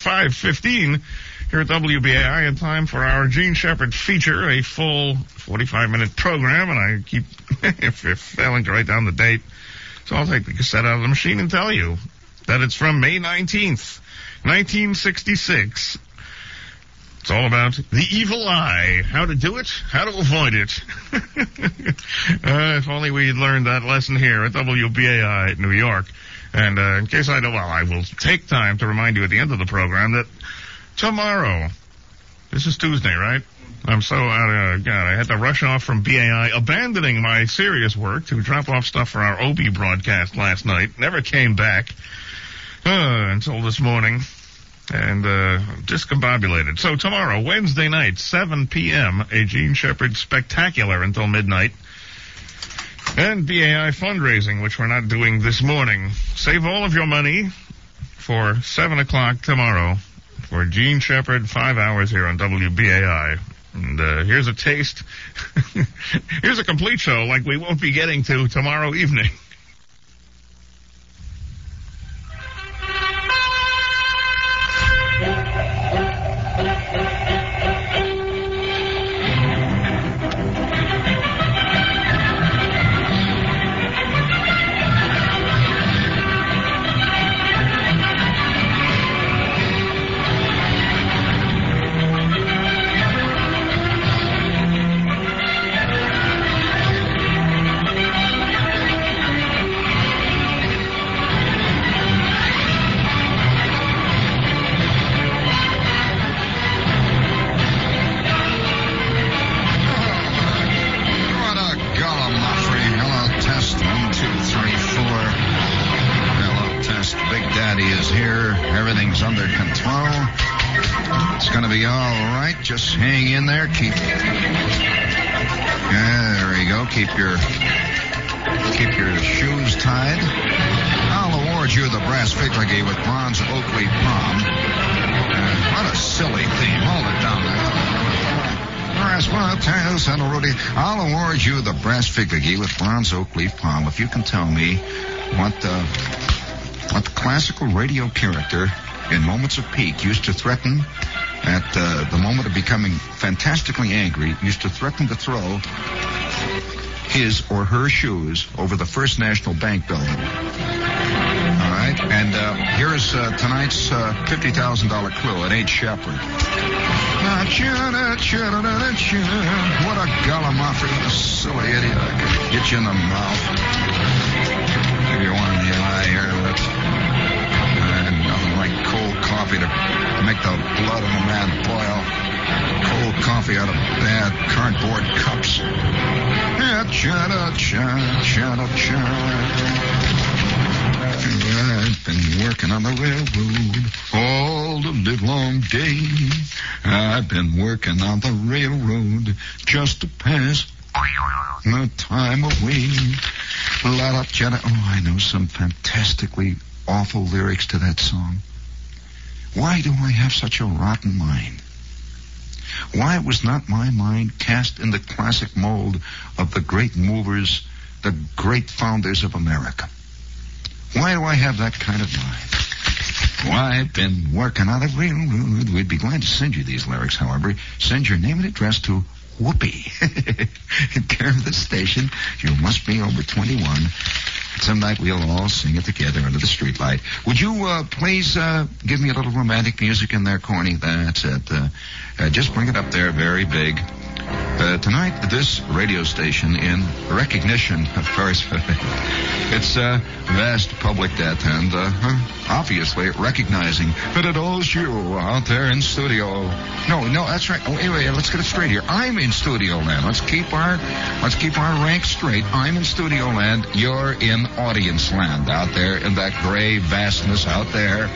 515 here at WBAI in time for our Jean Shepherd feature, a full 45 minute program, and I keep if, if failing to write down the date. So I'll take the cassette out of the machine and tell you that it's from May 19th, 1966. It's all about the evil eye. How to do it, how to avoid it. uh, if only we'd learned that lesson here at WBAI New York. And uh, in case I don't, well, I will take time to remind you at the end of the program that tomorrow, this is Tuesday, right? I'm so out of, God, I had to rush off from BAI, abandoning my serious work to drop off stuff for our OB broadcast last night. Never came back uh, until this morning and uh, discombobulated. So tomorrow, Wednesday night, 7 p.m., a Jean Shepherd spectacular until midnight. And BAI fundraising, which we're not doing this morning. Save all of your money for 7 o'clock tomorrow for Jean Shepherd, five hours here on WBAI. And uh, here's a taste. here's a complete show like we won't be getting to tomorrow evening. Figurine with bronze oak leaf palm if you can tell me what uh, what the classical radio character in moments of peak used to threaten at uh, the moment of becoming fantastically angry used to threaten to throw his or her shoes over the First National Bank building. All right, and uh, here's uh, tonight's uh, fifty thousand dollar clue at H. Shepard. What a gallimaufry, a silly idiot. I could get you in the mouth. Give you one in the eye here. And nothing like cold coffee to make the blood in a man boil. Cold coffee out of bad cardboard cups. Yeah, cha cha cha cha I've been working on the railroad all the livelong day. I've been working on the railroad just to pass the time away. La cha. Oh, I know some fantastically awful lyrics to that song. Why do I have such a rotten mind? Why was not my mind cast in the classic mold of the great movers, the great founders of America? Why do I have that kind of mind? Why, I've been working on railroad. We'd be glad to send you these lyrics, however. Send your name and address to Whoopi. Care of the station, you must be over 21. Some night we'll all sing it together under the streetlight. Would you uh, please uh, give me a little romantic music in there, Corny? That's it. Uh, uh, just bring it up there very big. Uh, tonight, this radio station, in recognition, of course, its uh, vast public debt, and uh, obviously recognizing that it owes you out there in studio. No, no, that's right. Oh, anyway, let's get it straight here. I'm in studio land. Let's keep our let's keep our ranks straight. I'm in studio land. You're in audience land out there in that gray vastness out there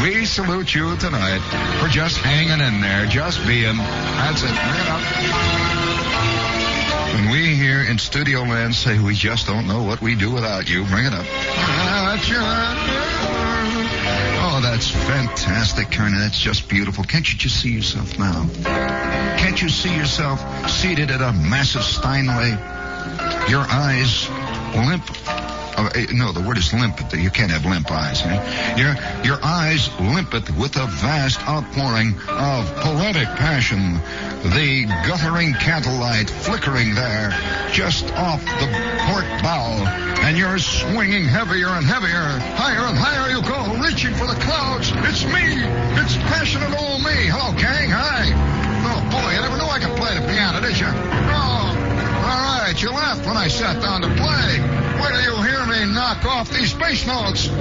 We salute you tonight for just hanging in there, just being. That's it. Bring it up. When we here in Studio Land say we just don't know what we do without you, bring it up. Oh, that's fantastic, Kerner. That's just beautiful. Can't you just see yourself now? Can't you see yourself seated at a massive Steinway? Your eyes limp uh, no, the word is limpid. You can't have limp eyes. Eh? Your, your eyes limpid with a vast outpouring of poetic passion. The guttering candlelight flickering there just off the port bow. And you're swinging heavier and heavier. Higher and higher you go, reaching for the clouds. It's me. It's passionate old me. Hello, gang. Hi. All right. You laughed when I sat down to play. Wait till you hear me knock off these bass notes. hey,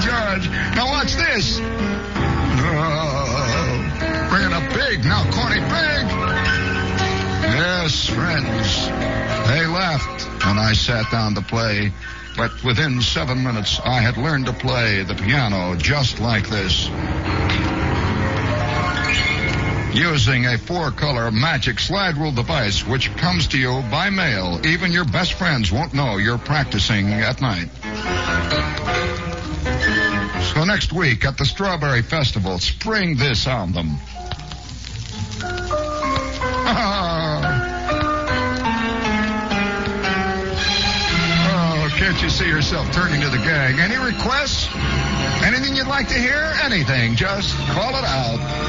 George. Now watch this. Oh, bringing up big. Now corny big. Yes, friends. They left when I sat down to play. But within seven minutes, I had learned to play the piano just like this using a four-color magic slide rule device which comes to you by mail. Even your best friends won't know you're practicing at night. So next week at the Strawberry Festival, spring this on them. oh, can't you see yourself turning to the gang? Any requests? Anything you'd like to hear? Anything. Just call it out.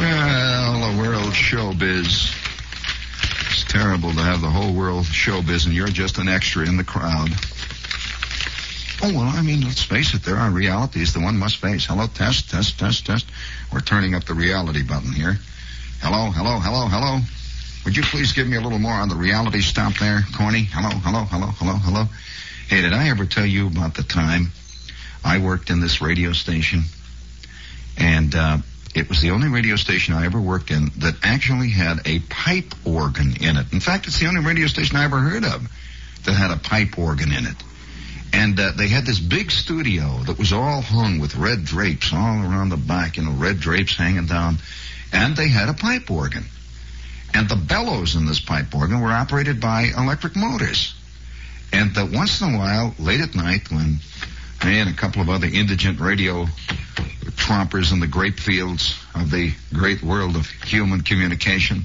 Well, the world showbiz. It's terrible to have the whole world showbiz and you're just an extra in the crowd. Oh, well, I mean, let's face it, there are realities the one must face. Hello, test, test, test, test. We're turning up the reality button here. Hello, hello, hello, hello. Would you please give me a little more on the reality stop there, Corny? Hello, hello, hello, hello, hello. Hey, did I ever tell you about the time I worked in this radio station? And uh, it was the only radio station I ever worked in that actually had a pipe organ in it. In fact, it's the only radio station I ever heard of that had a pipe organ in it. And uh, they had this big studio that was all hung with red drapes all around the back, you know, red drapes hanging down. And they had a pipe organ. And the bellows in this pipe organ were operated by electric motors. And uh, once in a while, late at night, when me and a couple of other indigent radio trompers in the grape fields of the great world of human communication,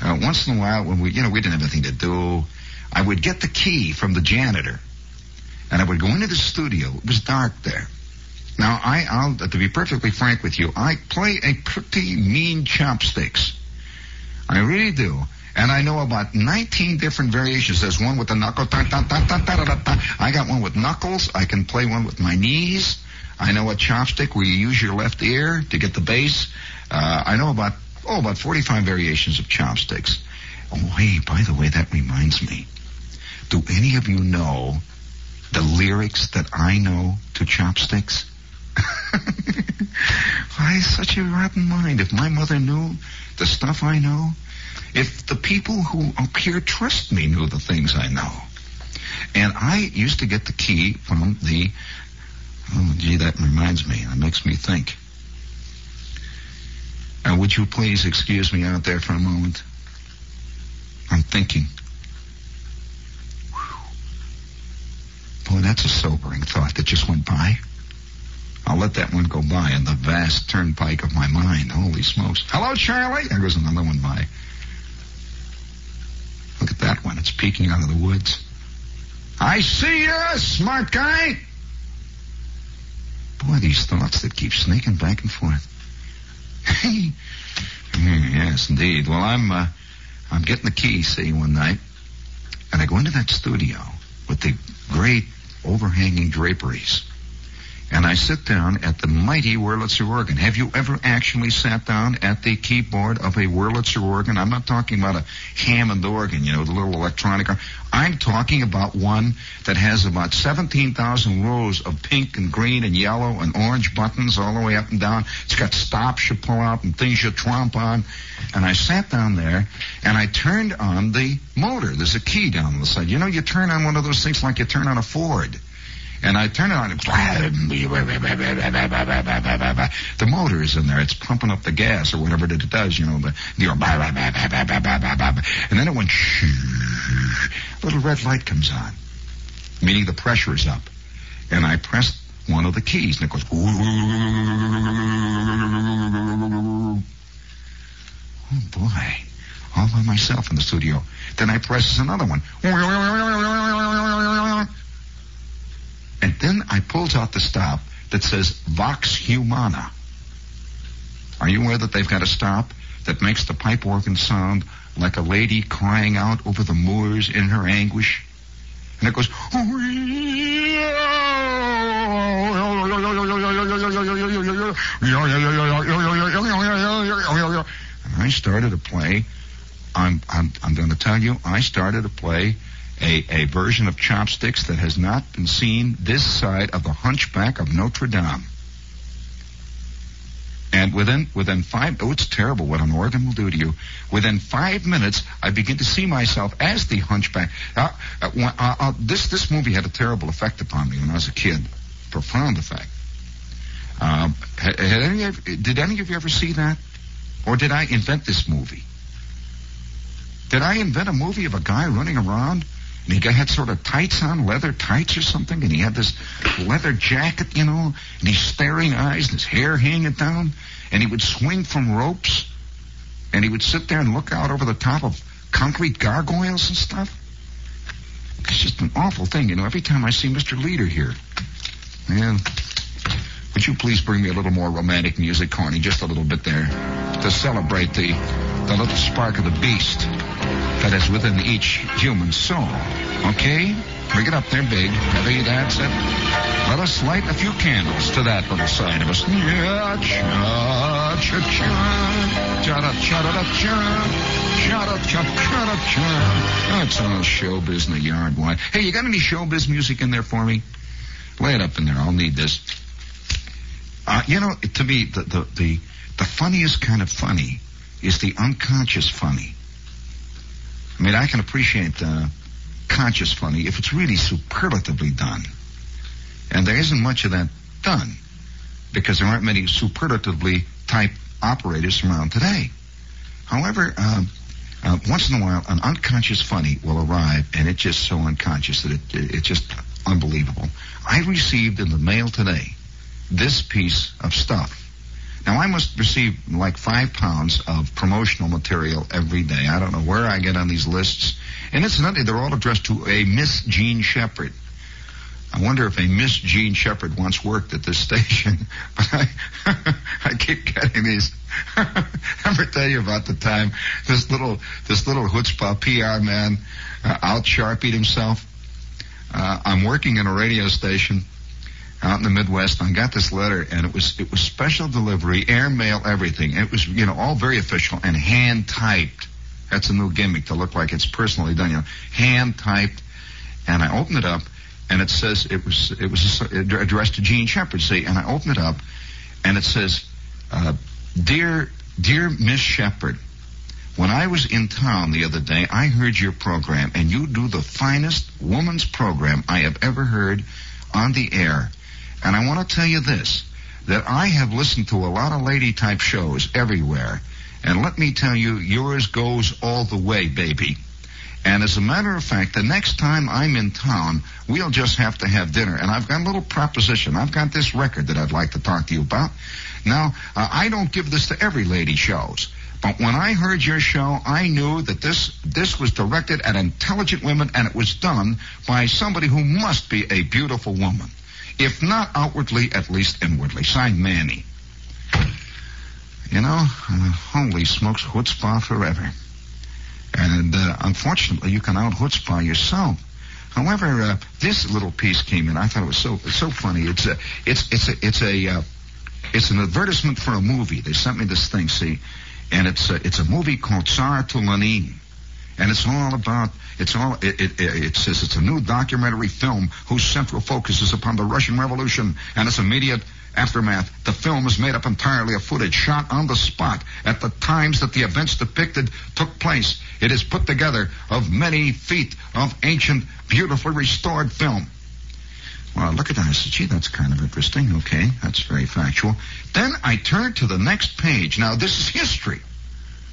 uh, once in a while, when we, you know, we didn't have anything to do, I would get the key from the janitor, and I would go into the studio. It was dark there. Now, I, I'll, to be perfectly frank with you, I play a pretty mean chopsticks. I really do. And I know about 19 different variations. There's one with the knuckle. I got one with knuckles. I can play one with my knees. I know a chopstick where you use your left ear to get the bass. Uh, I know about, oh, about 45 variations of chopsticks. Oh, hey, by the way, that reminds me. Do any of you know the lyrics that I know to chopsticks? Why, such a rotten mind. If my mother knew the stuff I know, if the people who here trust me knew the things I know. And I used to get the key from the, oh, gee, that reminds me. That makes me think. Uh, would you please excuse me out there for a moment? I'm thinking. Boy, that's a sobering thought that just went by. I'll let that one go by in the vast turnpike of my mind. Holy smokes. Hello, Charlie. There goes another one by. Look at that one. It's peeking out of the woods. I see you, smart guy. Boy, these thoughts that keep sneaking back and forth. Hey. Yes, indeed. Well, I'm uh, I'm getting the key, see, one night, and I go into that studio with the great overhanging draperies, and I sit down at the mighty Wurlitzer organ. Have you ever actually sat down at the keyboard of a Wurlitzer organ? I'm not talking about a Hammond organ, you know, the little electronic. I'm talking about one that has about 17,000 rows of pink and green and yellow and orange buttons all the way up and down. It's got stops you pull out and things you tromp on. And I sat down there and I turned on the motor. There's a key down on the side. You know, you turn on one of those things like you turn on a Ford and I turn it on. The motor is in there. It's pumping up the gas or whatever it does, you know. The and then it went. A little red light comes on, meaning the pressure is up. And I press one of the keys, and it goes. Oh boy, all by myself in the studio. Then I press another one. And then I pulls out the stop that says Vox Humana. Are you aware that they've got a stop that makes the pipe organ sound like a lady crying out over the moors in her anguish? And it goes, and I started to play. I'm, I'm, I'm going to tell you, I started to play a, a version of chopsticks that has not been seen this side of the hunchback of Notre Dame. And within within five oh it's terrible what an organ will do to you. Within five minutes, I begin to see myself as the hunchback. Uh, uh, uh, uh this this movie had a terrible effect upon me when I was a kid, profound effect. Um, had, had any of, did any of you ever see that, or did I invent this movie? Did I invent a movie of a guy running around and he had sort of tights on, leather tights or something, and he had this leather jacket, you know, and he's staring eyes and his hair hanging down, and he would swing from ropes, and he would sit there and look out over the top of concrete gargoyles and stuff. It's just an awful thing, you know, every time I see Mr. Leader here. Man, would you please bring me a little more romantic music, Corny, just a little bit there, to celebrate the, the little spark of the beast that is within each human soul. Okay? Bring it up there big. Heavy, that's it. Let us light a few candles to that little side of us. Yeah, cha, cha, cha, cha, cha, cha, cha, cha, cha, cha. That's all showbiz in the yard, boy. Hey, you got any showbiz music in there for me? Lay it up in there. I'll need this. Uh, you know, to me, the, the, the, the funniest kind of funny is the unconscious funny. I mean, I can appreciate uh, conscious funny if it's really superlatively done. And there isn't much of that done because there aren't many superlatively type operators around today. However, uh, uh, once in a while, an unconscious funny will arrive, and it's just so unconscious that it, it, it's just unbelievable. I received in the mail today this piece of stuff now I must receive like five pounds of promotional material every day. I don't know where I get on these lists. And incidentally, they're all addressed to a Miss Jean Shepherd. I wonder if a Miss Jean Shepherd once worked at this station. But I, I keep getting these. I ever tell you about the time this little this little chutzpah PR man uh, out sharpied himself? Uh, I'm working in a radio station out in the Midwest. and I got this letter, and it was it was special delivery, airmail, everything. It was you know all very official and hand typed. That's a new gimmick to look like it's personally done. You know, hand typed. And I opened it up, and it says it was it was addressed to Jean Shepherd. See, and I opened it up, and it says, uh, "Dear dear Miss Shepherd." When I was in town the other day, I heard your program, and you do the finest woman's program I have ever heard on the air. And I want to tell you this, that I have listened to a lot of lady type shows everywhere. And let me tell you, yours goes all the way, baby. And as a matter of fact, the next time I'm in town, we'll just have to have dinner. And I've got a little proposition. I've got this record that I'd like to talk to you about. Now, uh, I don't give this to every lady shows. But when I heard your show, I knew that this this was directed at intelligent women, and it was done by somebody who must be a beautiful woman if not outwardly, at least inwardly. Signed Manny. You know, uh, holy smokes, chutzpah forever. And uh, unfortunately, you can out chutzpah yourself. However, uh, this little piece came in. I thought it was so so funny. It's a it's it's a it's a uh, it's an advertisement for a movie. They sent me this thing, see, and it's a, it's a movie called Tsar to Lenin, and it's all about it's all it, it it says it's a new documentary film whose central focus is upon the Russian Revolution and its immediate aftermath. The film is made up entirely of footage shot on the spot at the times that the events depicted took place. It is put together of many feet of ancient, beautifully restored film. Well, look at that. I said, gee, that's kind of interesting. Okay, that's very factual. Then I turned to the next page. Now, this is history.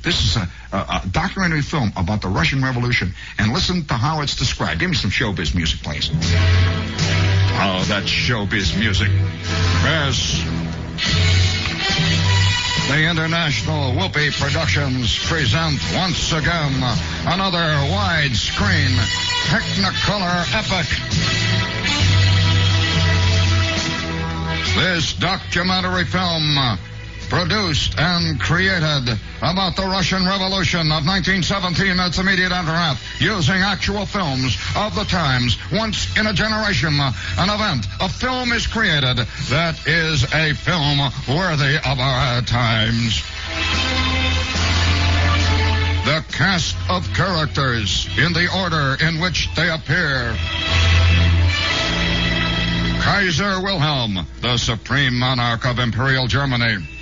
This is a, a, a, documentary film about the Russian Revolution, and listen to how it's described. Give me some showbiz music, please. Oh, that showbiz music. Yes. The International Whoopi Productions present once again another widescreen Technicolor epic. This documentary film produced and created about the Russian Revolution of 1917 and its immediate aftermath, using actual films of the times. Once in a generation, uh, an event, a film is created that is a film worthy of our times. The cast of characters in the order in which they appear. Kaiser Wilhelm, the supreme monarch of Imperial Germany.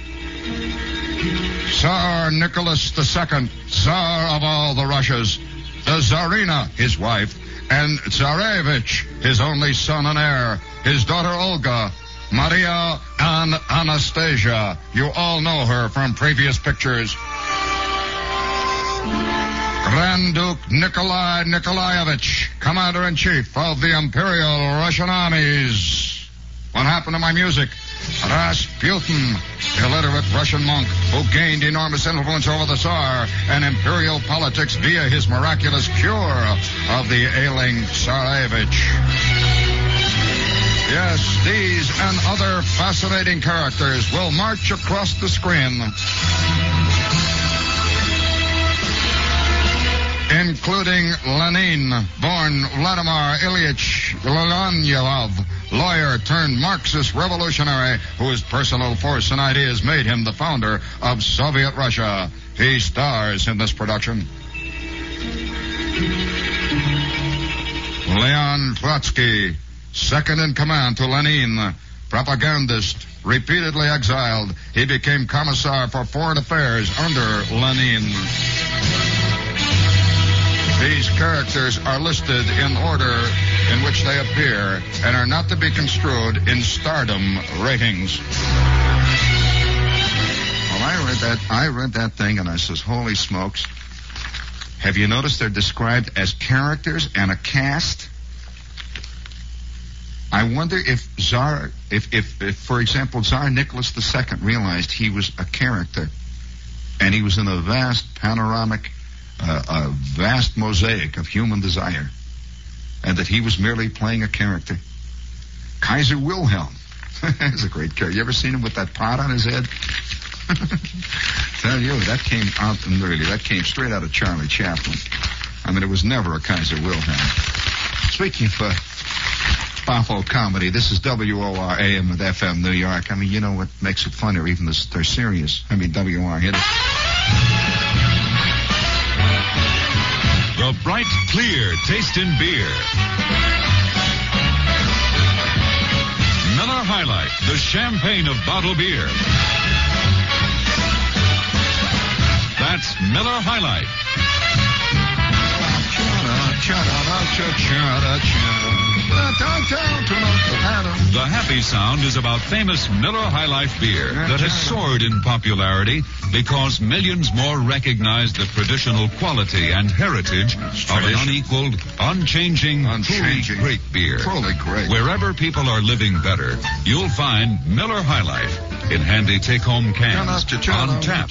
Tsar Nicholas II, Tsar of all the Russias. The Tsarina, his wife, and Tsarevich, his only son and heir. His daughter Olga, Maria and Anastasia. You all know her from previous pictures. Grand Duke Nikolai Nikolaevich, Commander-in-Chief of the Imperial Russian Armies. What happened to my music? Rasputin, illiterate Russian monk who gained enormous influence over the Tsar and imperial politics via his miraculous cure of the ailing Tsarevich. Yes, these and other fascinating characters will march across the screen. including Lenin, born Vladimir Ilyich Ulyanov, lawyer turned Marxist revolutionary whose personal force and ideas made him the founder of Soviet Russia. He stars in this production. Leon Trotsky, second in command to Lenin, propagandist, repeatedly exiled. He became commissar for foreign affairs under Lenin. These characters are listed in order in which they appear and are not to be construed in stardom ratings. Well, I read that. I read that thing and I says, "Holy smokes!" Have you noticed they're described as characters and a cast? I wonder if Tsar, if, if, if for example, Tsar Nicholas II realized he was a character and he was in a vast panoramic a, a vast mosaic of human desire, and that he was merely playing a character. Kaiser Wilhelm. He's a great character. You ever seen him with that pot on his head? Tell you, that came out, really, that came straight out of Charlie Chaplin. I mean, it was never a Kaiser Wilhelm. Speaking for uh, comedy, this is WOR with FM New York. I mean, you know what makes it funnier, even this, they're serious. I mean, WR, hit it. The bright, clear taste in beer. Miller High Life, the champagne of bottle beer. That's Miller High Life. The happy sound is about famous Miller High Life beer that has soared in popularity because millions more recognize the traditional quality and heritage of an unequaled, unchanging, Unchanging. truly great beer. Truly great. Wherever people are living better, you'll find Miller High Life in handy take-home cans, on tap,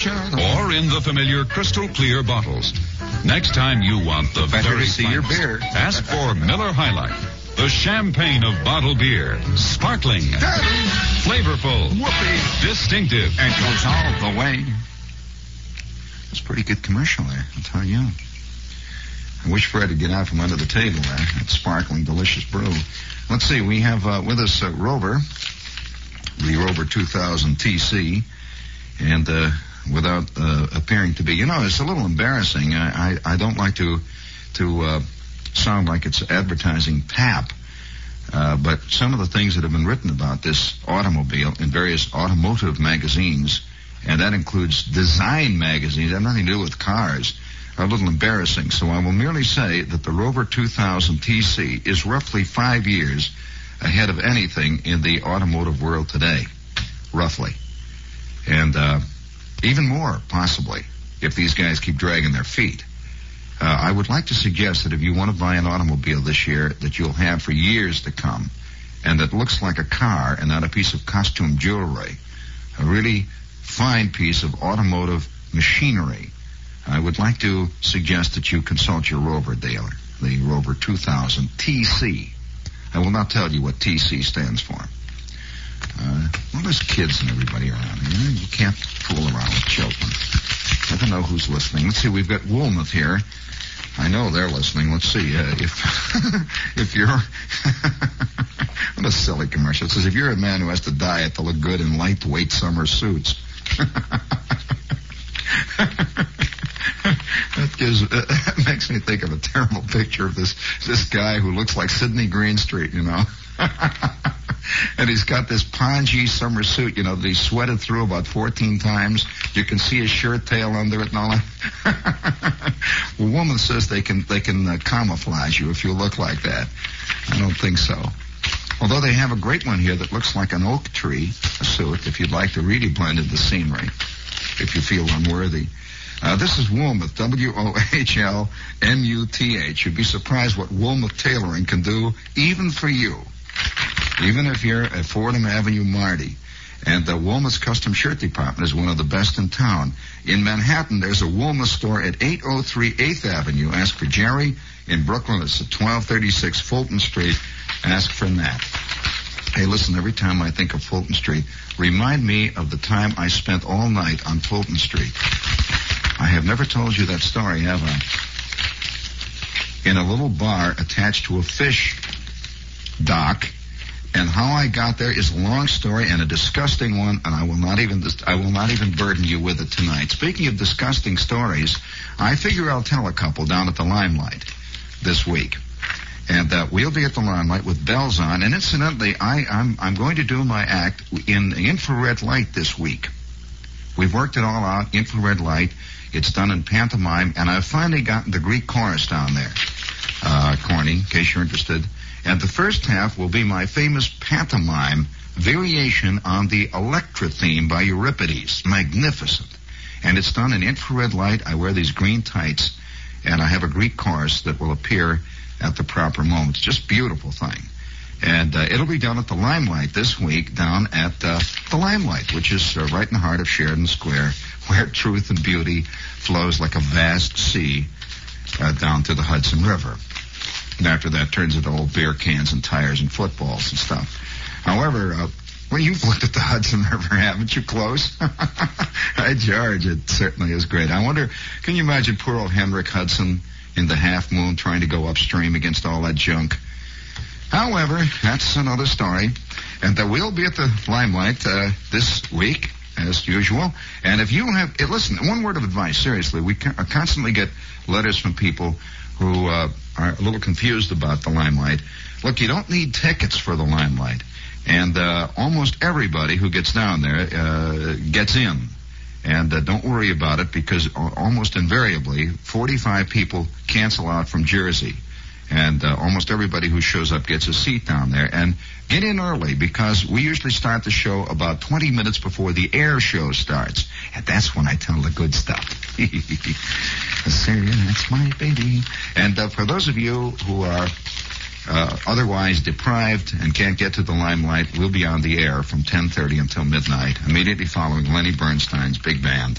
or in the familiar crystal clear bottles. Next time you want the Better see your beer. ask for Miller High Life, the champagne of bottled beer, sparkling, flavorful, Whoopee. distinctive, And goes all the way. A pretty good commercial there, I'll tell you. I wish Fred would get out from under the table there. That sparkling, delicious brew. Let's see. We have uh, with us uh, Rover, the Rover 2000 TC, and uh, without uh, appearing to be, you know, it's a little embarrassing. I I, I don't like to to uh, sound like it's advertising pap. Uh, but some of the things that have been written about this automobile in various automotive magazines, and that includes design magazines, have nothing to do with cars, are a little embarrassing. So I will merely say that the Rover 2000 TC is roughly five years ahead of anything in the automotive world today, roughly. And uh, even more, possibly, if these guys keep dragging their feet. Uh, I would like to suggest that if you want to buy an automobile this year that you'll have for years to come, and that looks like a car and not a piece of costume jewelry, a really fine piece of automotive machinery, I would like to suggest that you consult your Rover dealer, the Rover 2000 TC. I will not tell you what TC stands for. Uh, well, there's kids and everybody around here. You can't fool around with children. I don't know who's listening. Let's see, we've got Wohlmuth here. I know they're listening. Let's see uh, if if you're what a silly commercial. It says if you're a man who has to diet to look good in lightweight summer suits. that gives that makes me think of a terrible picture of this this guy who looks like Sidney Greenstreet, you know. and he's got this pongee summer suit, you know, that he sweated through about 14 times. You can see his shirt tail under it and all that. well, woman says they can they can uh, camouflage you if you look like that. I don't think so. Although they have a great one here that looks like an oak tree a suit, if you'd like to really blend in the scenery, if you feel unworthy. Uh, this is Wohlmuth, W-O-H-L-M-U-T-H. You'd be surprised what Wohlmuth tailoring can do, even for you. Even if you're at Fordham Avenue Marty. And the Wohlmuth's Custom Shirt Department is one of the best in town. In Manhattan, there's a Wohlmuth store at 803 8th Avenue. Ask for Jerry. In Brooklyn, it's at 1236 Fulton Street. Ask for Nat. Hey, listen, every time I think of Fulton Street, remind me of the time I spent all night on Fulton Street. I have never told you that story, have I? In a little bar attached to a fish dock, and how I got there is a long story and a disgusting one, and I will not even I will not even burden you with it tonight. Speaking of disgusting stories, I figure I'll tell a couple down at the Limelight this week. And uh, we'll be at the Limelight with bells on. And incidentally, I, I'm, I'm going to do my act in infrared light this week. We've worked it all out, infrared light. It's done in pantomime, and I've finally gotten the Greek chorus down there. Uh, Corny, in case you're interested. And the first half will be my famous pantomime variation on the Electra theme by Euripides. Magnificent. And it's done in infrared light. I wear these green tights, and I have a Greek chorus that will appear at the proper moment. It's just beautiful thing. And uh, it'll be done at the Limelight this week, down at uh, the Limelight, which is uh, right in the heart of Sheridan Square, where truth and beauty flows like a vast sea uh, down to the Hudson River. And after that, turns into old beer cans and tires and footballs and stuff. However, uh, well, you've looked at the Hudson River, haven't you, close? Hi, George. It certainly is great. I wonder, can you imagine poor old Henrik Hudson in the half moon trying to go upstream against all that junk? However, that's another story. And uh, we'll be at the limelight uh, this week, as usual. And if you have, eh, listen, one word of advice, seriously, we uh, constantly get letters from people who uh, are a little confused about the limelight. Look, you don't need tickets for the limelight. And uh, almost everybody who gets down there uh, gets in. And uh, don't worry about it because almost invariably, 45 people cancel out from Jersey. And uh, almost everybody who shows up gets a seat down there. And get in early because we usually start the show about 20 minutes before the air show starts. And that's when I tell the good stuff. Syria, that's my baby. And uh, for those of you who are uh, otherwise deprived and can't get to the limelight, we'll be on the air from 10:30 until midnight, immediately following Lenny Bernstein's big band.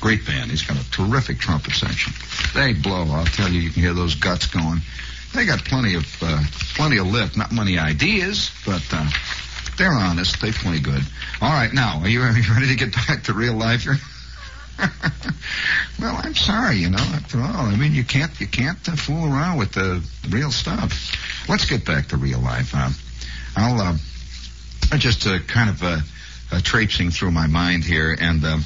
Great band. He's got a terrific trumpet section. They blow. I'll tell you, you can hear those guts going. They got plenty of uh, plenty of lift, not many ideas, but uh, they're honest. They play good. All right, now are you, are you ready to get back to real life here? well, I'm sorry, you know, after all. I mean, you can't, you can't uh, fool around with the real stuff. Let's get back to real life. Uh, I'll, uh, just uh, kind of uh, uh, traipsing through my mind here, and uh,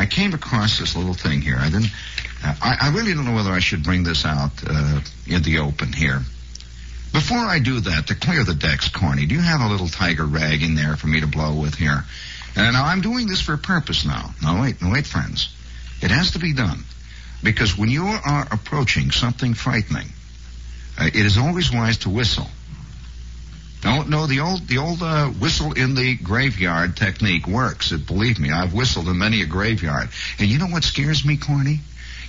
I came across this little thing here. I didn't, uh, I, I really don't know whether I should bring this out uh, in the open here. Before I do that, to clear the decks, Corny, do you have a little tiger rag in there for me to blow with here? And now I'm doing this for a purpose now. Now wait, now wait, friends. It has to be done. Because when you are approaching something frightening, uh, it is always wise to whistle. No, no, the old, the old, uh, whistle in the graveyard technique works. It, believe me, I've whistled in many a graveyard. And you know what scares me, Corny?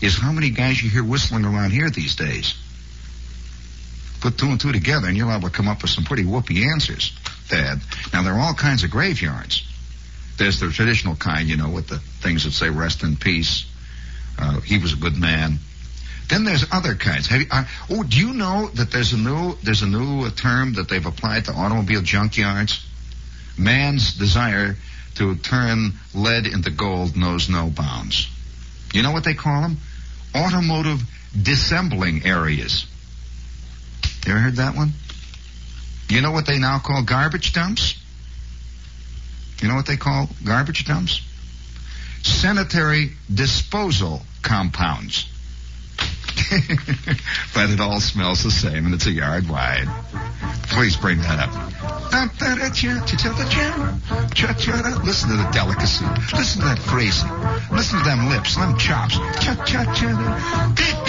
Is how many guys you hear whistling around here these days. Put two and two together and you'll able to come up with some pretty whoopee answers, Dad. Now, there are all kinds of graveyards. There's the traditional kind, you know, with the things that say rest in peace. Uh, he was a good man. Then there's other kinds. You, uh, oh, do you know that there's a new there's a new term that they've applied to automobile junkyards? Man's desire to turn lead into gold knows no bounds. You know what they call them? Automotive dissembling areas. You ever heard that one? You know what they now call garbage dumps? You know what they call garbage dumps? Sanitary disposal compounds. but it all smells the same and it's a yard wide. Please bring that up. Listen to the delicacy. Listen to that phrasing. Listen to them lips, them chops. Cha cha cha.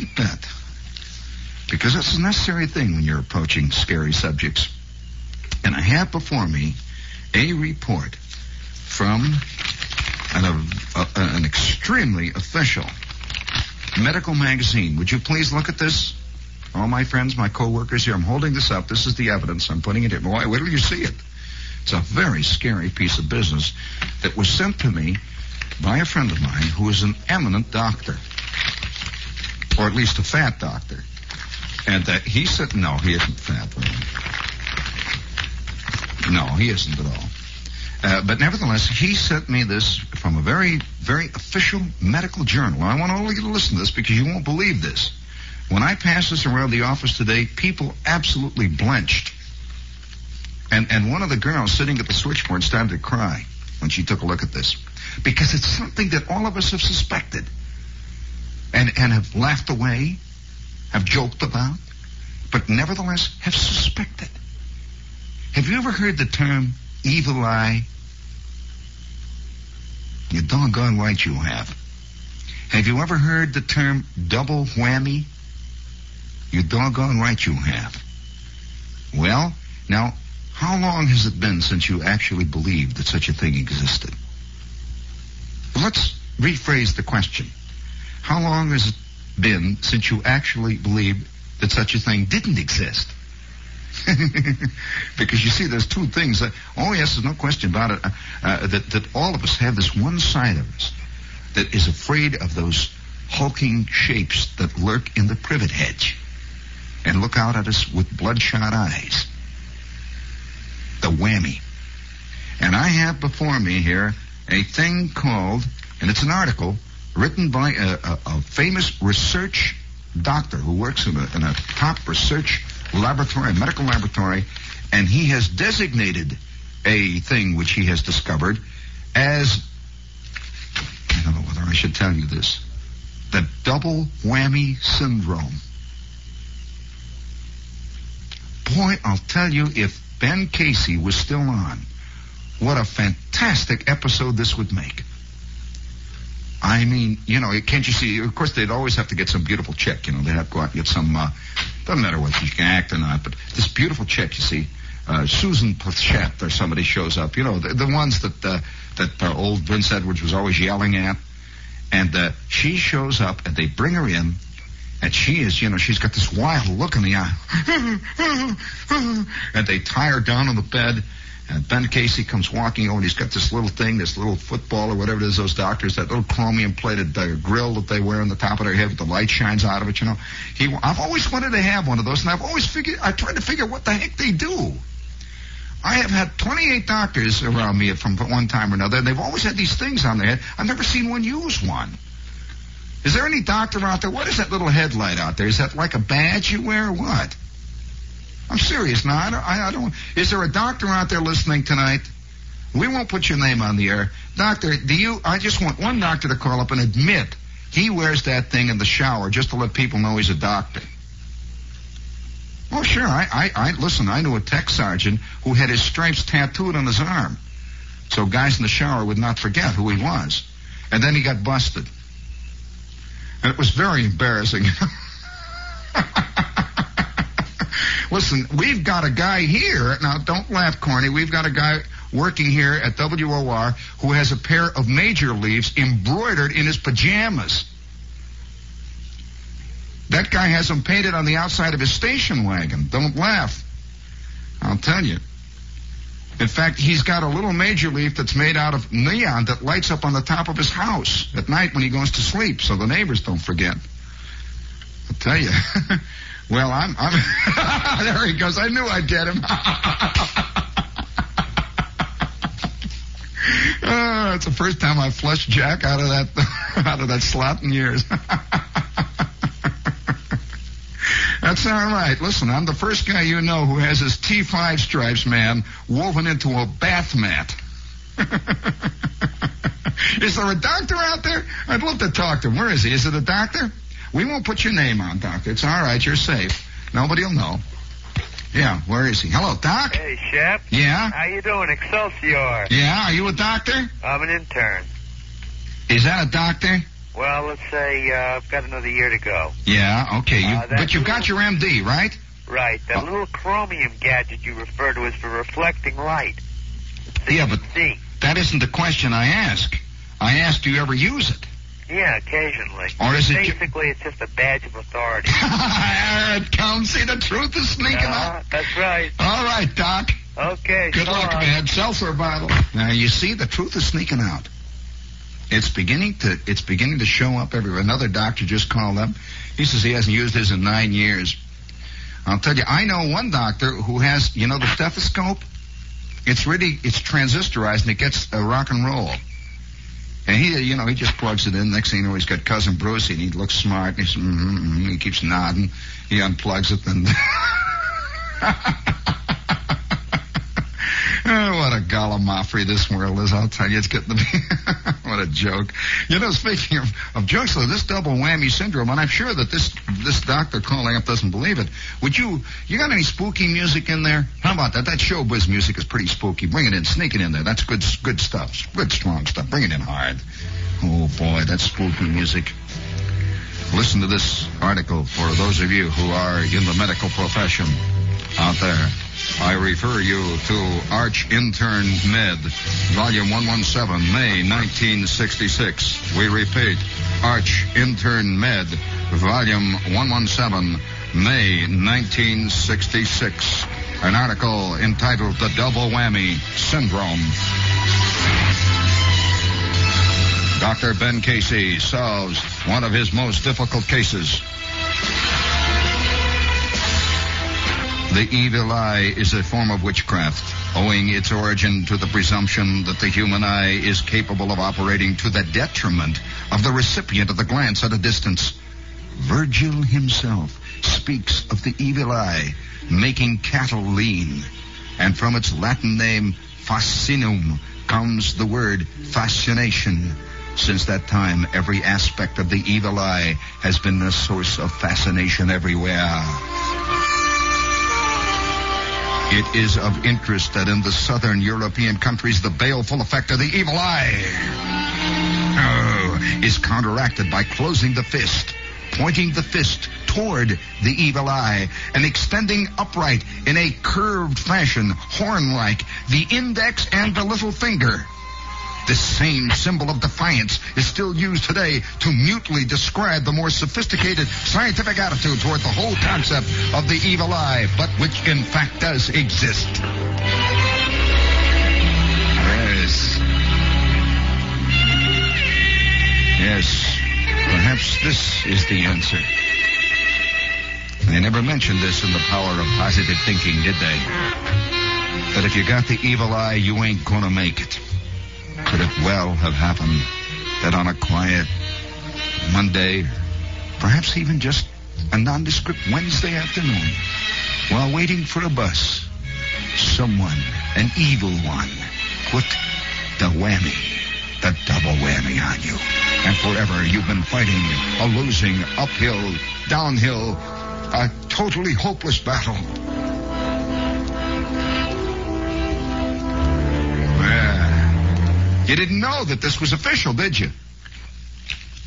Keep that. Because that's a necessary thing when you're approaching scary subjects. And I have before me a report from an, uh, an extremely official medical magazine. Would you please look at this? All my friends, my co-workers here, I'm holding this up. This is the evidence. I'm putting it in. Why, wait till you see it. It's a very scary piece of business that was sent to me by a friend of mine who is an eminent doctor. Or at least a fat doctor. And uh, he said, no, he isn't fat. No, he isn't at all. Uh, but nevertheless, he sent me this from a very, very official medical journal. I want all of you to listen to this because you won't believe this. When I passed this around the office today, people absolutely blenched. And, and one of the girls sitting at the switchboard started to cry when she took a look at this. Because it's something that all of us have suspected. And, and have laughed away, have joked about, but nevertheless have suspected. Have you ever heard the term evil eye? You doggone right you have. Have you ever heard the term double whammy? You doggone right you have. Well, now, how long has it been since you actually believed that such a thing existed? Let's rephrase the question. How long has it been since you actually believed that such a thing didn't exist? because you see, there's two things. That, oh, yes, there's no question about it. Uh, uh, that that all of us have this one side of us that is afraid of those hulking shapes that lurk in the privet hedge and look out at us with bloodshot eyes. The whammy. And I have before me here a thing called And it's an article written by a, a, a famous research doctor who works in a, in a top research laboratory, a medical laboratory, and he has designated a thing which he has discovered as I don't know whether I should tell you this the double whammy syndrome. Boy, I'll tell you, if Ben Casey was still on, what a fantastic episode this would make. I mean, you know, can't you see? Of course, they'd always have to get some beautiful chick. You know, they'd have to go out and get some. Uh, doesn't matter whether she can act or not, but this beautiful chick, you see, uh, Susan Pleshette or somebody shows up. You know, the, the ones that uh, that uh, old Vince Edwards was always yelling at, and uh, she shows up, and they bring her in, and she is, you know, she's got this wild look in the eye, and they tie her down on the bed and Ben Casey comes walking over, and he's got this little thing, this little football or whatever it is, those doctors, that little chromium plated uh, grill that they wear on the top of their head with the light shines out of it, you know. He, I've always wanted to have one of those, and I've always figured, I tried to figure what the heck they do. I have had 28 doctors around me from one time or another, and they've always had these things on their head. I've never seen one use one. Is there any doctor out there? What is that little headlight out there? Is that like a badge you wear or what? I'm serious now. I don't, I, don't. Is there a doctor out there listening tonight? We won't put your name on the air, doctor. Do you? I just want one doctor to call up and admit he wears that thing in the shower just to let people know he's a doctor. Oh, sure. I, I, I listen. I knew a tech sergeant who had his stripes tattooed on his arm, so guys in the shower would not forget who he was. And then he got busted, and it was very embarrassing. Listen, we've got a guy here. Now, don't laugh, Corny. We've got a guy working here at WOR who has a pair of major leaves embroidered in his pajamas. That guy has them painted on the outside of his station wagon. Don't laugh. I'll tell you. In fact, he's got a little major leaf that's made out of neon that lights up on the top of his house at night when he goes to sleep so the neighbors don't forget. I'll tell you. Well, I'm, I'm there he goes. I knew I'd get him. oh, it's the first time I flushed Jack out of that out of that slot in years. That's all right. Listen, I'm the first guy you know who has his T5 stripes, man, woven into a bath mat. is there a doctor out there? I'd love to talk to him. Where is he? Is it a doctor? We won't put your name on, Doctor. It's all right. You're safe. Nobody'll know. Yeah, where is he? Hello, Doc. Hey, Shep. Yeah? How you doing, Excelsior? Yeah, are you a doctor? I'm an intern. Is that a doctor? Well, let's say uh, I've got another year to go. Yeah, okay. You, Uh, but you've got your MD, right? Right. That Oh. little chromium gadget you refer to is for reflecting light. So Yeah, but- see. That isn't the question I ask. I asked, do you ever use it? Yeah, occasionally. Or is it ju- Basically, it's just a badge of authority. it comes. See, the truth is sneaking Uh, up. that's right. All right, Doc. Okay. Good so luck, long. man. Seltzer bottle. Now you see, the truth is sneaking out. It's beginning to it's beginning to show up everywhere. Another doctor just called up. He says he hasn't used his in nine years. I'll tell you, I know one doctor who has, you know, the stethoscope. It's really it's transistorized and it gets a rock and roll. And he, you know, he just plugs it in. Next thing you know, he's got cousin Brucie, and he looks smart. And he's, mm mm he keeps nodding. He unplugs it, and What a gallimaufry this world is, I'll tell you. It's getting to be, what a joke. You know, speaking of, of jokes, though, this double whammy syndrome, and I'm sure that this, this doctor calling up doesn't believe it. Would you, you got any spooky music in there? How about that? That showbiz music is pretty spooky. Bring it in, sneak it in there. That's good, good stuff. Good, strong stuff. Bring it in hard. Oh boy, that's spooky music. Listen to this article for those of you who are in the medical profession out there. I refer you to Arch Intern Med, Volume 117, May 1966. We repeat, Arch Intern Med, Volume 117, May 1966. An article entitled The Double Whammy Syndrome. Dr. Ben Casey solves one of his most difficult cases. The evil eye is a form of witchcraft, owing its origin to the presumption that the human eye is capable of operating to the detriment of the recipient of the glance at a distance. Virgil himself speaks of the evil eye making cattle lean, and from its Latin name fascinum comes the word fascination. Since that time, every aspect of the evil eye has been a source of fascination everywhere. It is of interest that in the southern European countries, the baleful effect of the evil eye oh, is counteracted by closing the fist, pointing the fist toward the evil eye, and extending upright in a curved fashion, horn-like, the index and the little finger. This same symbol of defiance is still used today to mutely describe the more sophisticated scientific attitude toward the whole concept of the evil eye, but which in fact does exist. Yes. Yes. Perhaps this is the answer. They never mentioned this in the power of positive thinking, did they? That if you got the evil eye, you ain't gonna make it could it well have happened that on a quiet Monday, perhaps even just a nondescript Wednesday afternoon, while waiting for a bus, someone, an evil one, put the whammy, the double whammy on you. And forever you've been fighting a losing, uphill, downhill, a totally hopeless battle. You didn't know that this was official, did you?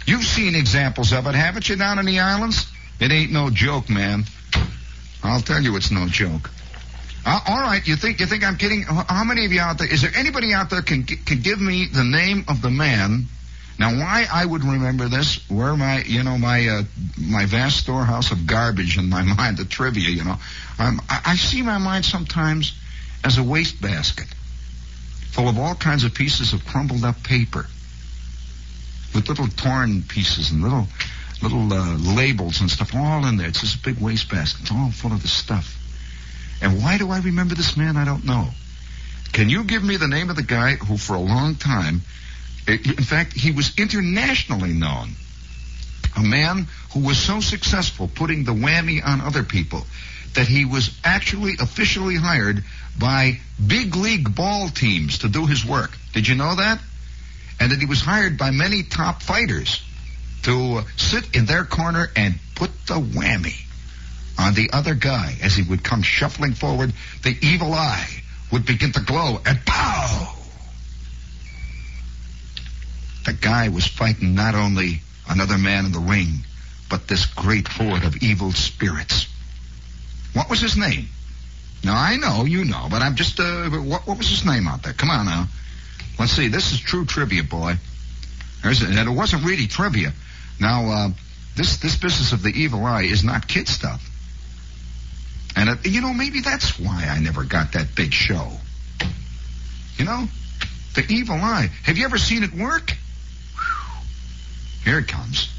You've seen examples of it, haven't you, down in the islands? It ain't no joke, man. I'll tell you it's no joke. Uh, all right, you think you think I'm kidding? How many of you out there? Is there anybody out there can can give me the name of the man? Now, why I would remember this? Where my you know my uh, my vast storehouse of garbage in my mind, the trivia. You know, um, I, I see my mind sometimes as a wastebasket full of all kinds of pieces of crumpled up paper with little torn pieces and little little uh, labels and stuff all in there. It's just a big wastebasket. It's all full of the stuff. And why do I remember this man? I don't know. Can you give me the name of the guy who, for a long time, in fact, he was internationally known? A man who was so successful putting the whammy on other people that he was actually officially hired by big league ball teams to do his work. Did you know that? And that he was hired by many top fighters to uh, sit in their corner and put the whammy on the other guy as he would come shuffling forward. The evil eye would begin to glow and pow! The guy was fighting not only another man in the ring, but this great horde of evil spirits. What was his name? Now I know, you know, but I'm just, uh, what, what was his name out there? Come on now. Let's see, this is true trivia, boy. There's, and it wasn't really trivia. Now, uh, this, this business of the evil eye is not kid stuff. And, it, you know, maybe that's why I never got that big show. You know? The evil eye. Have you ever seen it work? Whew. Here it comes.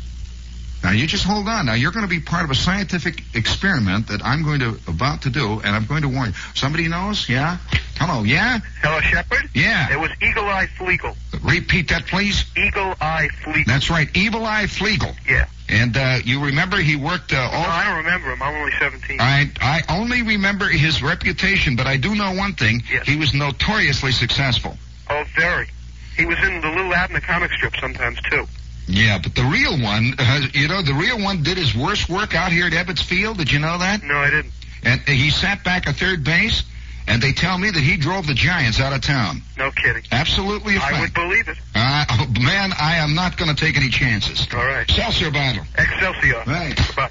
Now you just hold on. Now you're going to be part of a scientific experiment that I'm going to about to do, and I'm going to warn you. Somebody knows? Yeah. Hello. Yeah. Hello, Shepherd. Yeah. It was Eagle Eye Fleegle. Repeat that, please. Eagle Eye Fleegle. That's right. Evil Eye Fleegle. Yeah. And uh, you remember he worked uh, all. No, I don't remember him. I'm only 17. I I only remember his reputation, but I do know one thing. Yes. He was notoriously successful. Oh, very. He was in the Little Abner comic strip sometimes too. Yeah, but the real one, uh, you know, the real one did his worst work out here at Ebbets Field. Did you know that? No, I didn't. And he sat back at third base, and they tell me that he drove the Giants out of town. No kidding. Absolutely a fact. I would believe it. Uh, oh, man, I am not going to take any chances. All right. Excelsior battle. Excelsior. Right. Bye.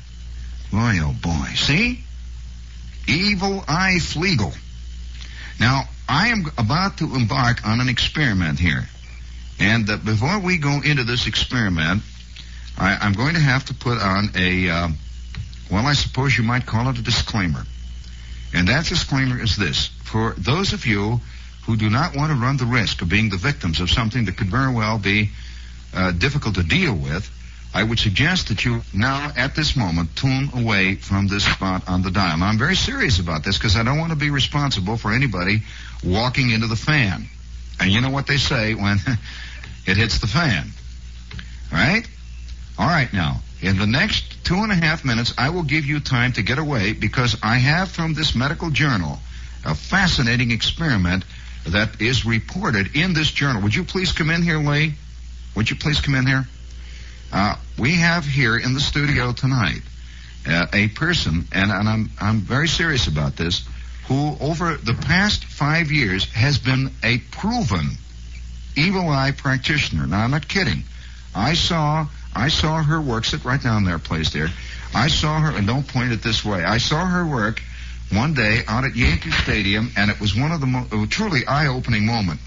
Boy, oh boy. See? Evil Eye Fleegle. Now, I am about to embark on an experiment here. And uh, before we go into this experiment, I, I'm going to have to put on a, uh, well, I suppose you might call it a disclaimer. And that disclaimer is this. For those of you who do not want to run the risk of being the victims of something that could very well be uh, difficult to deal with, I would suggest that you now, at this moment, tune away from this spot on the dial. Now, I'm very serious about this because I don't want to be responsible for anybody walking into the fan. And you know what they say when it hits the fan, right? All right, now, in the next two and a half minutes, I will give you time to get away because I have from this medical journal a fascinating experiment that is reported in this journal. Would you please come in here, Lee? Would you please come in here? Uh, we have here in the studio tonight uh, a person, and, and I'm, I'm very serious about this, who over the past five years has been a proven evil eye practitioner. Now, I'm not kidding. I saw, I saw her work, sit right down there, please, dear. I saw her, and don't point it this way. I saw her work one day out at Yankee Stadium, and it was one of the mo- truly eye-opening moment.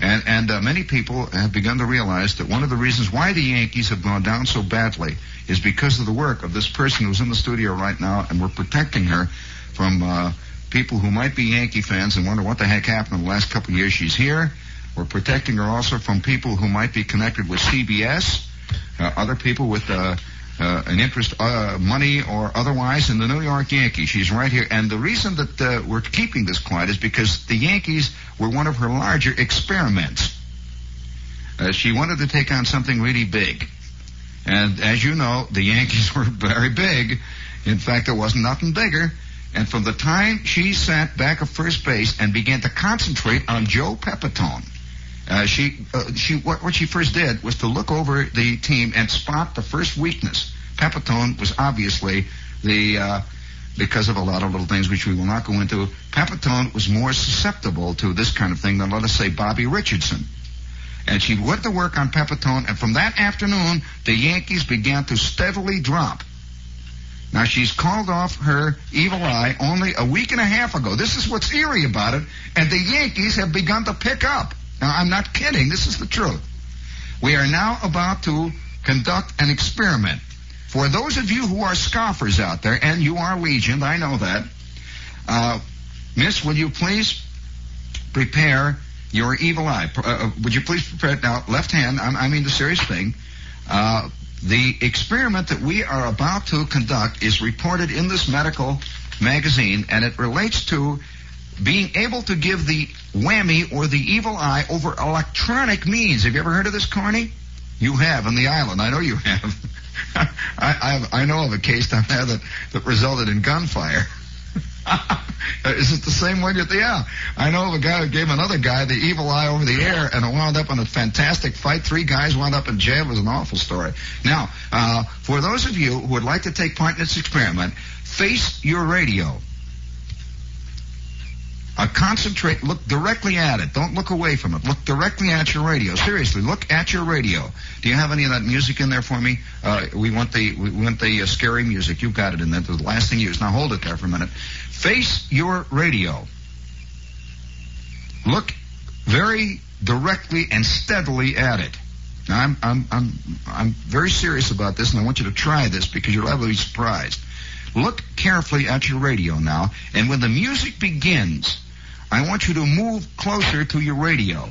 And, and uh, many people have begun to realize that one of the reasons why the Yankees have gone down so badly is because of the work of this person who's in the studio right now, and we're protecting her from uh, people who might be Yankee fans and wonder what the heck happened in the last couple of years she's here. We're protecting her also from people who might be connected with CBS, uh, other people with uh, uh, an interest, uh, money or otherwise, in the New York Yankees. She's right here. And the reason that uh, we're keeping this quiet is because the Yankees were one of her larger experiments. Uh, she wanted to take on something really big. And as you know, the Yankees were very big. In fact, there wasn't nothing bigger. And from the time she sat back at first base and began to concentrate on Joe Pepitone, uh, she, uh, she, what, what she first did was to look over the team and spot the first weakness. Pepitone was obviously the, uh, because of a lot of little things which we will not go into, Pepitone was more susceptible to this kind of thing than, let us say, Bobby Richardson. And she went to work on Pepitone, and from that afternoon, the Yankees began to steadily drop. Now she's called off her evil eye only a week and a half ago. This is what's eerie about it, and the Yankees have begun to pick up. Now, I'm not kidding. This is the truth. We are now about to conduct an experiment. For those of you who are scoffers out there, and you are legion, I know that, uh, Miss, will you please prepare your evil eye? Uh, uh, would you please prepare it now? Left hand, I, I mean the serious thing. Uh, the experiment that we are about to conduct is reported in this medical magazine, and it relates to being able to give the whammy or the evil eye over electronic means. Have you ever heard of this, Corny? You have on the island. I know you have. I, I, I know of a case down there that, that resulted in gunfire. Is it the same one? Yeah. I know of a guy who gave another guy the evil eye over the air, and it wound up in a fantastic fight. Three guys wound up in jail. It was an awful story. Now, uh, for those of you who would like to take part in this experiment, face your radio. Uh, concentrate, look directly at it. Don't look away from it. Look directly at your radio. Seriously, look at your radio. Do you have any of that music in there for me? Uh, we want the we want the uh, scary music. You've got it in there. The last thing you use. Now hold it there for a minute. Face your radio. Look very directly and steadily at it. Now I'm I'm I'm I'm very serious about this, and I want you to try this because you're have to be surprised. Look carefully at your radio now, and when the music begins, I want you to move closer to your radio.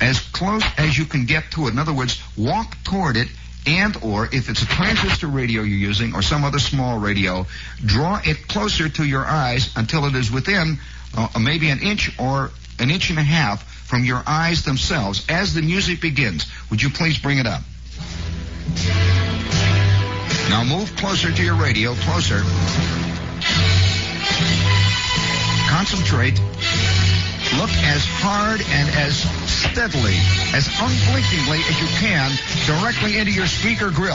As close as you can get to it. In other words, walk toward it and or if it's a transistor radio you're using or some other small radio, draw it closer to your eyes until it is within uh, maybe an inch or an inch and a half from your eyes themselves as the music begins. Would you please bring it up? Now move closer to your radio, closer. Concentrate. Look as hard and as steadily, as unblinkingly as you can, directly into your speaker grill.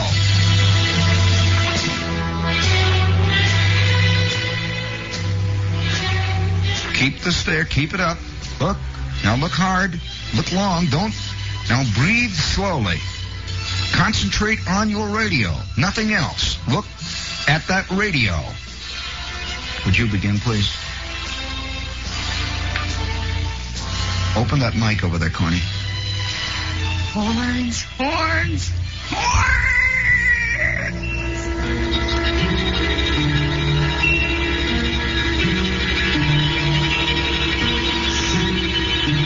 Keep the stare, keep it up. Look. Now look hard. Look long. Don't. Now breathe slowly. Concentrate on your radio. Nothing else. Look at that radio. Would you begin, please? Open that mic over there, Corny. Horns, horns, horns.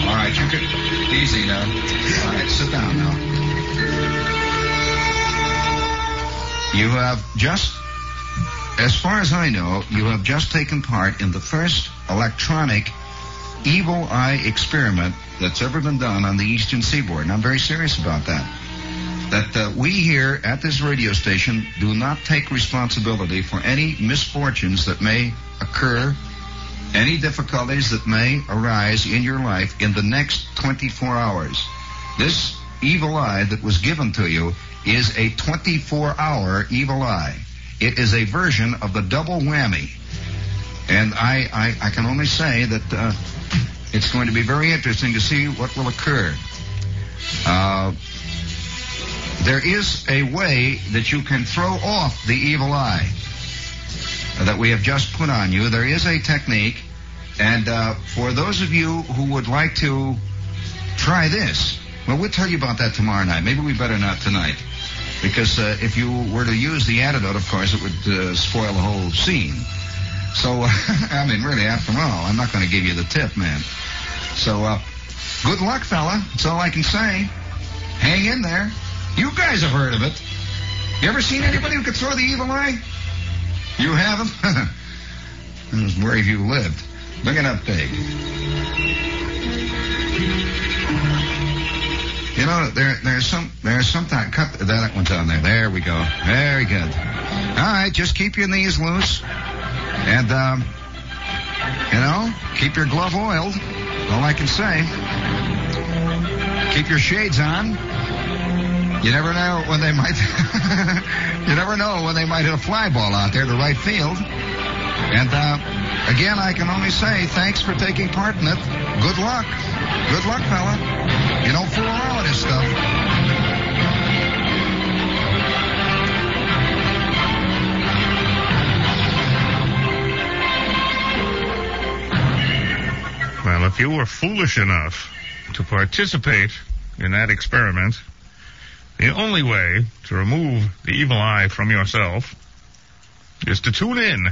All right, you can easy now. All right, sit down now. You have just, as far as I know, you have just taken part in the first electronic evil eye experiment that's ever been done on the eastern seaboard. And I'm very serious about that. That uh, we here at this radio station do not take responsibility for any misfortunes that may occur, any difficulties that may arise in your life in the next 24 hours. This evil eye that was given to you is a 24 hour evil eye. It is a version of the double whammy. And I, I, I can only say that uh, it's going to be very interesting to see what will occur. Uh, there is a way that you can throw off the evil eye that we have just put on you. There is a technique. And uh, for those of you who would like to try this, well, we'll tell you about that tomorrow night. Maybe we better not tonight. Because uh, if you were to use the antidote, of course, it would uh, spoil the whole scene. So, I mean, really, after all, I'm not going to give you the tip, man. So, uh, good luck, fella. That's all I can say. Hang in there. You guys have heard of it. You ever seen anybody who could throw the evil eye? You haven't? Where have you lived? Look it up, Big. You know, there, there's some, there's some something. Cut that one's on there. There we go. Very good. All right, just keep your knees loose, and um, you know, keep your glove oiled. All I can say. Keep your shades on. You never know when they might. you never know when they might hit a fly ball out there to right field. And uh, again, I can only say thanks for taking part in it. Good luck. Good luck, fella. You don't fool around with this stuff. Well, if you were foolish enough to participate in that experiment, the only way to remove the evil eye from yourself is to tune in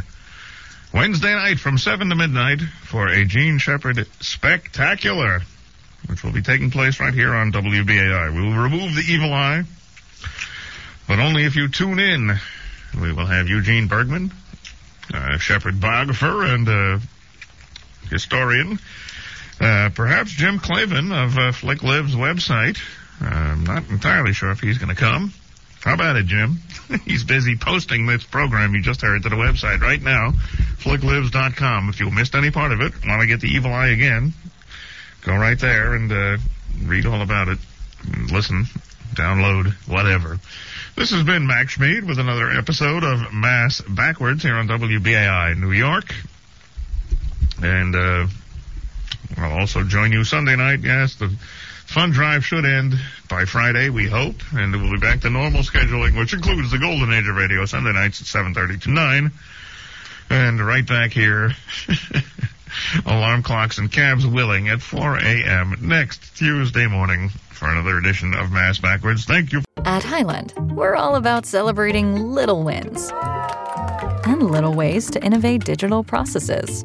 Wednesday night from 7 to midnight for a Jean Shepherd spectacular, which will be taking place right here on WBAI. We will remove the evil eye, but only if you tune in. We will have Eugene Bergmann, uh, Shepherd biographer and historian, uh, perhaps Jim Clavin of uh, Flick Lives website. Uh, I'm not entirely sure if he's going to come. How about it, Jim? he's busy posting this program you just heard to the website right now, flicklives.com. If you missed any part of it, want to get the evil eye again, go right there and uh, read all about it. Listen, download, whatever. This has been Max Schmid with another episode of Mass Backwards here on WBAI New York. And uh, I'll also join you Sunday night. Yes, the fun drive should end by Friday, we hope, and we'll be back to normal scheduling, which includes the golden age of radio Sunday nights at 7:30 to 9, and right back here. Alarm clocks and cabs willing at 4 a.m. next Tuesday morning for another edition of Mass Backwards. Thank you. At Highland, we're all about celebrating little wins and little ways to innovate digital processes.